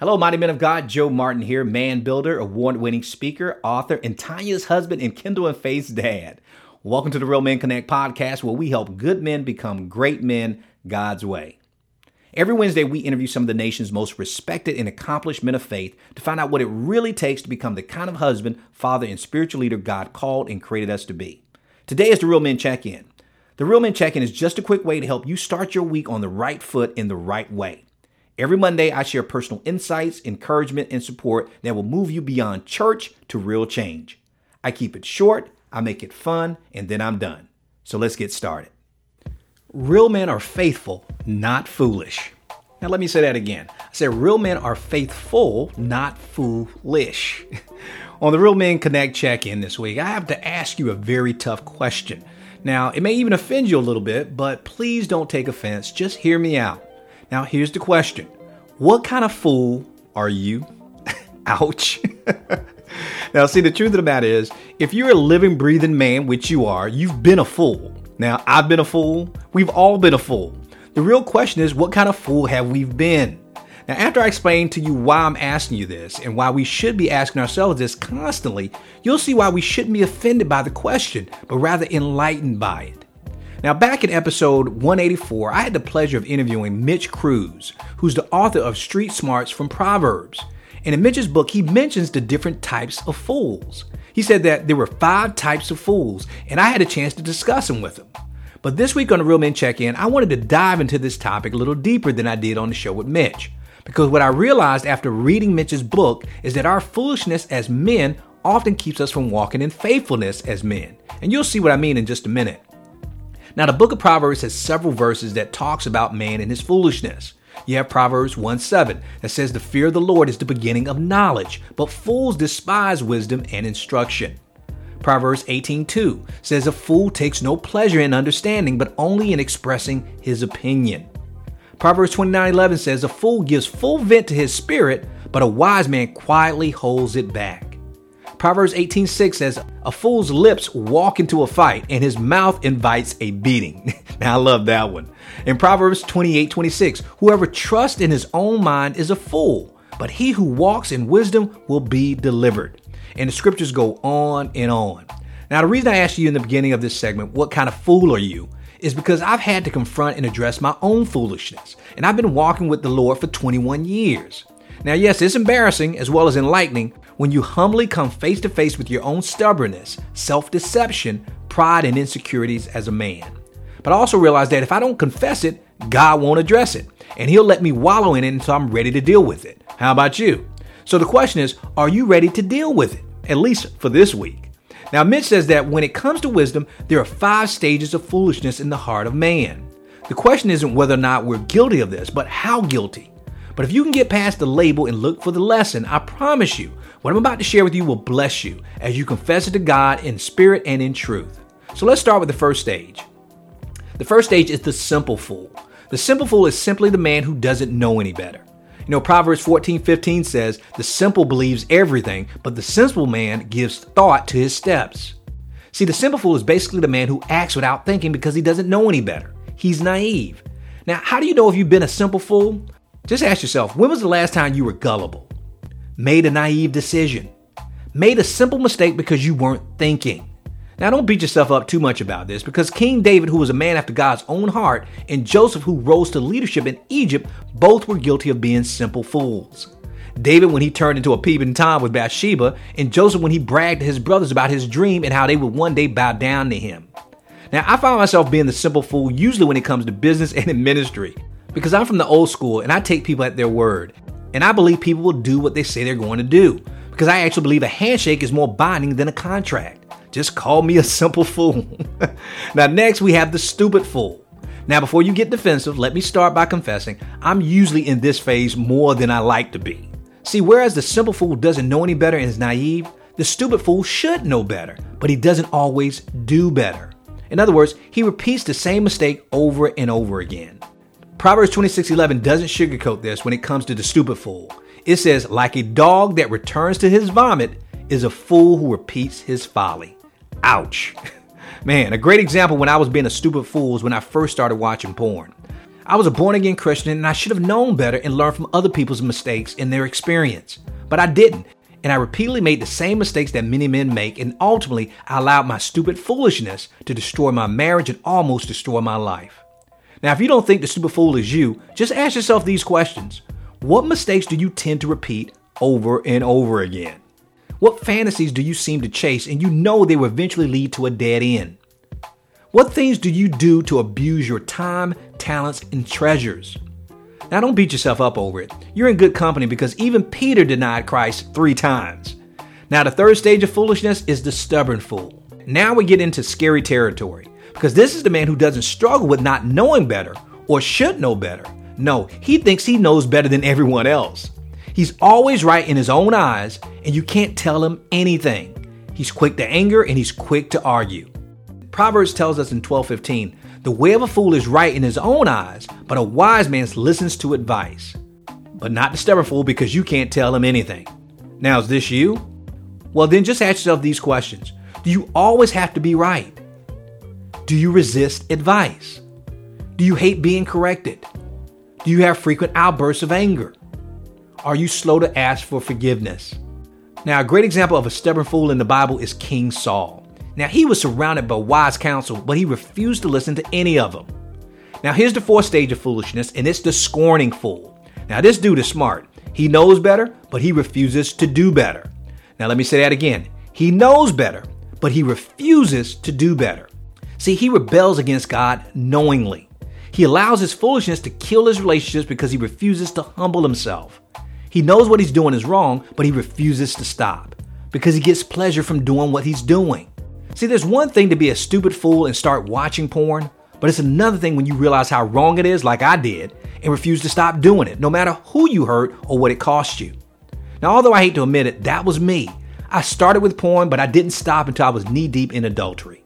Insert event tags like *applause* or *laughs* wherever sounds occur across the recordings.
Hello, mighty men of God. Joe Martin here, man builder, award winning speaker, author, and Tanya's husband and Kendall and Faith's dad. Welcome to the Real Men Connect podcast, where we help good men become great men God's way. Every Wednesday, we interview some of the nation's most respected and accomplished men of faith to find out what it really takes to become the kind of husband, father, and spiritual leader God called and created us to be. Today is the Real Men Check In. The Real Men Check In is just a quick way to help you start your week on the right foot in the right way. Every Monday, I share personal insights, encouragement, and support that will move you beyond church to real change. I keep it short, I make it fun, and then I'm done. So let's get started. Real men are faithful, not foolish. Now, let me say that again. I said, real men are faithful, not foolish. *laughs* On the Real Men Connect check in this week, I have to ask you a very tough question. Now, it may even offend you a little bit, but please don't take offense. Just hear me out. Now, here's the question What kind of fool are you? *laughs* Ouch. *laughs* now, see, the truth of the matter is, if you're a living, breathing man, which you are, you've been a fool. Now, I've been a fool. We've all been a fool. The real question is, what kind of fool have we been? Now, after I explain to you why I'm asking you this and why we should be asking ourselves this constantly, you'll see why we shouldn't be offended by the question, but rather enlightened by it. Now, back in episode 184, I had the pleasure of interviewing Mitch Kruse, who's the author of Street Smarts from Proverbs. And in Mitch's book, he mentions the different types of fools. He said that there were five types of fools, and I had a chance to discuss them with him. But this week on the Real Men Check In, I wanted to dive into this topic a little deeper than I did on the show with Mitch. Because what I realized after reading Mitch's book is that our foolishness as men often keeps us from walking in faithfulness as men. And you'll see what I mean in just a minute. Now, the book of Proverbs has several verses that talks about man and his foolishness. You have Proverbs 1 7 that says, The fear of the Lord is the beginning of knowledge, but fools despise wisdom and instruction. Proverbs 18:2 says a fool takes no pleasure in understanding but only in expressing his opinion. Proverbs 29:11 says a fool gives full vent to his spirit but a wise man quietly holds it back. Proverbs 18:6 says, "A fool's lips walk into a fight, and his mouth invites a beating." *laughs* now I love that one. In Proverbs 28:26, "Whoever trusts in his own mind is a fool, but he who walks in wisdom will be delivered." And the scriptures go on and on. Now, the reason I asked you in the beginning of this segment, what kind of fool are you? is because I've had to confront and address my own foolishness. And I've been walking with the Lord for 21 years. Now, yes, it's embarrassing as well as enlightening when you humbly come face to face with your own stubbornness, self deception, pride, and insecurities as a man. But I also realize that if I don't confess it, God won't address it, and He'll let me wallow in it until I'm ready to deal with it. How about you? So the question is, are you ready to deal with it? At least for this week. Now, Mitch says that when it comes to wisdom, there are five stages of foolishness in the heart of man. The question isn't whether or not we're guilty of this, but how guilty. But if you can get past the label and look for the lesson, I promise you, what I'm about to share with you will bless you as you confess it to God in spirit and in truth. So let's start with the first stage. The first stage is the simple fool. The simple fool is simply the man who doesn't know any better. You know, Proverbs 14 15 says, The simple believes everything, but the sensible man gives thought to his steps. See, the simple fool is basically the man who acts without thinking because he doesn't know any better. He's naive. Now, how do you know if you've been a simple fool? Just ask yourself when was the last time you were gullible? Made a naive decision? Made a simple mistake because you weren't thinking? Now, don't beat yourself up too much about this because King David, who was a man after God's own heart, and Joseph, who rose to leadership in Egypt, both were guilty of being simple fools. David, when he turned into a peeping Tom with Bathsheba, and Joseph, when he bragged to his brothers about his dream and how they would one day bow down to him. Now, I find myself being the simple fool usually when it comes to business *laughs* and in ministry because I'm from the old school and I take people at their word. And I believe people will do what they say they're going to do because I actually believe a handshake is more binding than a contract. Just call me a simple fool. *laughs* now, next we have the stupid fool. Now, before you get defensive, let me start by confessing I'm usually in this phase more than I like to be. See, whereas the simple fool doesn't know any better and is naive, the stupid fool should know better, but he doesn't always do better. In other words, he repeats the same mistake over and over again. Proverbs 26:11 doesn't sugarcoat this when it comes to the stupid fool. It says, "Like a dog that returns to his vomit is a fool who repeats his folly." Ouch. *laughs* Man, a great example when I was being a stupid fool was when I first started watching porn. I was a born again Christian and I should have known better and learned from other people's mistakes and their experience. But I didn't. And I repeatedly made the same mistakes that many men make, and ultimately I allowed my stupid foolishness to destroy my marriage and almost destroy my life. Now, if you don't think the stupid fool is you, just ask yourself these questions What mistakes do you tend to repeat over and over again? What fantasies do you seem to chase and you know they will eventually lead to a dead end? What things do you do to abuse your time, talents, and treasures? Now, don't beat yourself up over it. You're in good company because even Peter denied Christ three times. Now, the third stage of foolishness is the stubborn fool. Now we get into scary territory because this is the man who doesn't struggle with not knowing better or should know better. No, he thinks he knows better than everyone else. He's always right in his own eyes, and you can't tell him anything. He's quick to anger and he's quick to argue. Proverbs tells us in 12:15, "The way of a fool is right in his own eyes, but a wise man listens to advice." But not the stubborn fool because you can't tell him anything. Now, is this you? Well, then just ask yourself these questions. Do you always have to be right? Do you resist advice? Do you hate being corrected? Do you have frequent outbursts of anger? Are you slow to ask for forgiveness? Now, a great example of a stubborn fool in the Bible is King Saul. Now, he was surrounded by wise counsel, but he refused to listen to any of them. Now, here's the fourth stage of foolishness, and it's the scorning fool. Now, this dude is smart. He knows better, but he refuses to do better. Now, let me say that again. He knows better, but he refuses to do better. See, he rebels against God knowingly. He allows his foolishness to kill his relationships because he refuses to humble himself. He knows what he's doing is wrong, but he refuses to stop because he gets pleasure from doing what he's doing. See, there's one thing to be a stupid fool and start watching porn, but it's another thing when you realize how wrong it is, like I did, and refuse to stop doing it, no matter who you hurt or what it cost you. Now, although I hate to admit it, that was me. I started with porn, but I didn't stop until I was knee deep in adultery.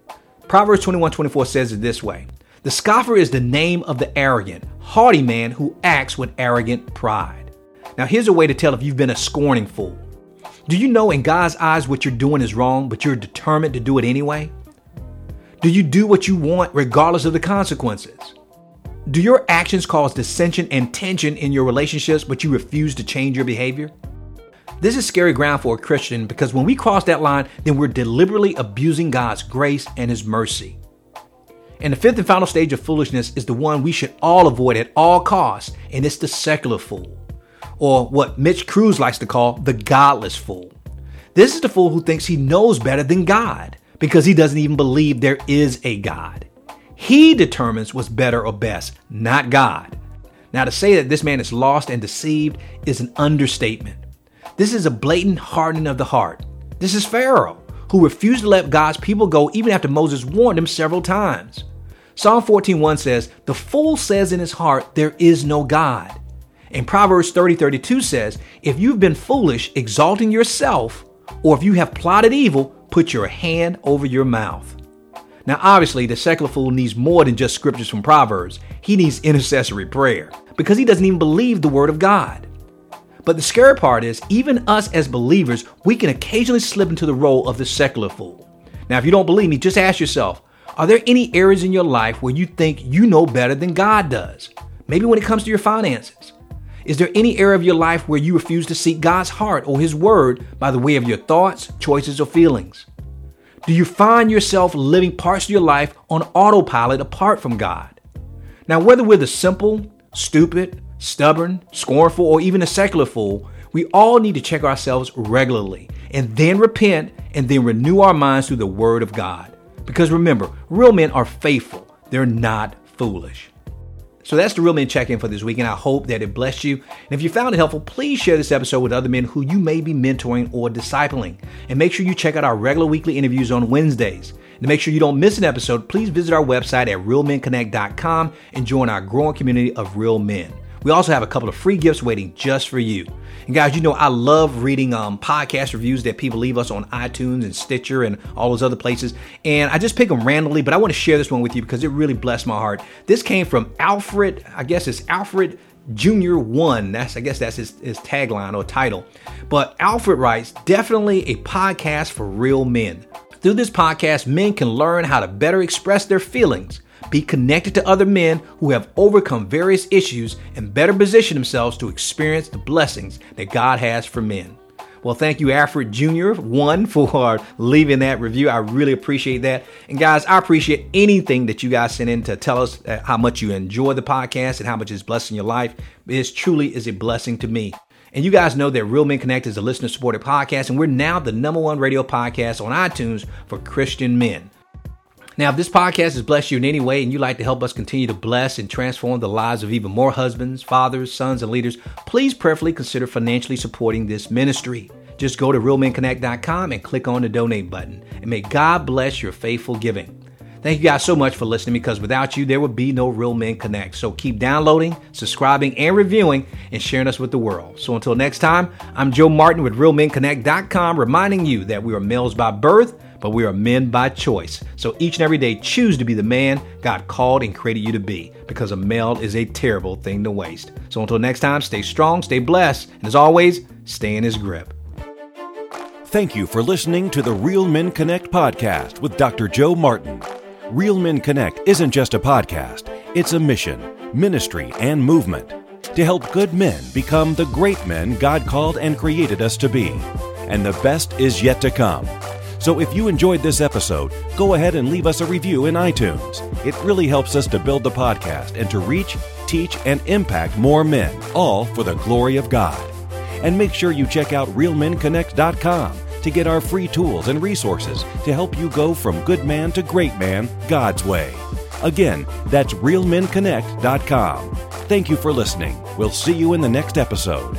Proverbs 21 24 says it this way The scoffer is the name of the arrogant, haughty man who acts with arrogant pride. Now, here's a way to tell if you've been a scorning fool. Do you know in God's eyes what you're doing is wrong, but you're determined to do it anyway? Do you do what you want regardless of the consequences? Do your actions cause dissension and tension in your relationships, but you refuse to change your behavior? This is scary ground for a Christian because when we cross that line, then we're deliberately abusing God's grace and His mercy. And the fifth and final stage of foolishness is the one we should all avoid at all costs, and it's the secular fool or what Mitch Kruse likes to call the godless fool. This is the fool who thinks he knows better than God because he doesn't even believe there is a God. He determines what's better or best, not God. Now, to say that this man is lost and deceived is an understatement. This is a blatant hardening of the heart. This is Pharaoh, who refused to let God's people go even after Moses warned him several times. Psalm 14:1 says, "The fool says in his heart, there is no God." And Proverbs 30:32 says, If you've been foolish, exalting yourself, or if you have plotted evil, put your hand over your mouth. Now, obviously, the secular fool needs more than just scriptures from Proverbs. He needs intercessory prayer because he doesn't even believe the word of God. But the scary part is, even us as believers, we can occasionally slip into the role of the secular fool. Now, if you don't believe me, just ask yourself Are there any areas in your life where you think you know better than God does? Maybe when it comes to your finances. Is there any area of your life where you refuse to seek God's heart or His word by the way of your thoughts, choices, or feelings? Do you find yourself living parts of your life on autopilot apart from God? Now, whether we're the simple, stupid, stubborn, scornful, or even a secular fool, we all need to check ourselves regularly and then repent and then renew our minds through the Word of God. Because remember, real men are faithful, they're not foolish. So that's the Real Men Check In for this week, and I hope that it blessed you. And if you found it helpful, please share this episode with other men who you may be mentoring or discipling. And make sure you check out our regular weekly interviews on Wednesdays. And to make sure you don't miss an episode, please visit our website at realmenconnect.com and join our growing community of real men. We also have a couple of free gifts waiting just for you. And guys, you know I love reading um, podcast reviews that people leave us on iTunes and Stitcher and all those other places. And I just pick them randomly, but I want to share this one with you because it really blessed my heart. This came from Alfred, I guess it's Alfred Junior One. That's I guess that's his, his tagline or title. But Alfred writes, definitely a podcast for real men. Through this podcast, men can learn how to better express their feelings, be connected to other men who have overcome various issues, and better position themselves to experience the blessings that God has for men. Well, thank you, Alfred Jr., one, for *laughs* leaving that review. I really appreciate that. And guys, I appreciate anything that you guys send in to tell us uh, how much you enjoy the podcast and how much it's blessing your life. It truly is a blessing to me. And you guys know that Real Men Connect is a listener supported podcast, and we're now the number one radio podcast on iTunes for Christian men. Now, if this podcast has blessed you in any way and you'd like to help us continue to bless and transform the lives of even more husbands, fathers, sons, and leaders, please prayerfully consider financially supporting this ministry. Just go to realmenconnect.com and click on the donate button. And may God bless your faithful giving. Thank you guys so much for listening because without you, there would be no Real Men Connect. So keep downloading, subscribing, and reviewing and sharing us with the world. So until next time, I'm Joe Martin with RealMenConnect.com reminding you that we are males by birth, but we are men by choice. So each and every day, choose to be the man God called and created you to be because a male is a terrible thing to waste. So until next time, stay strong, stay blessed, and as always, stay in his grip. Thank you for listening to the Real Men Connect podcast with Dr. Joe Martin. Real Men Connect isn't just a podcast, it's a mission, ministry, and movement to help good men become the great men God called and created us to be. And the best is yet to come. So if you enjoyed this episode, go ahead and leave us a review in iTunes. It really helps us to build the podcast and to reach, teach, and impact more men, all for the glory of God. And make sure you check out realmenconnect.com to get our free tools and resources to help you go from good man to great man God's way. Again, that's realmenconnect.com. Thank you for listening. We'll see you in the next episode.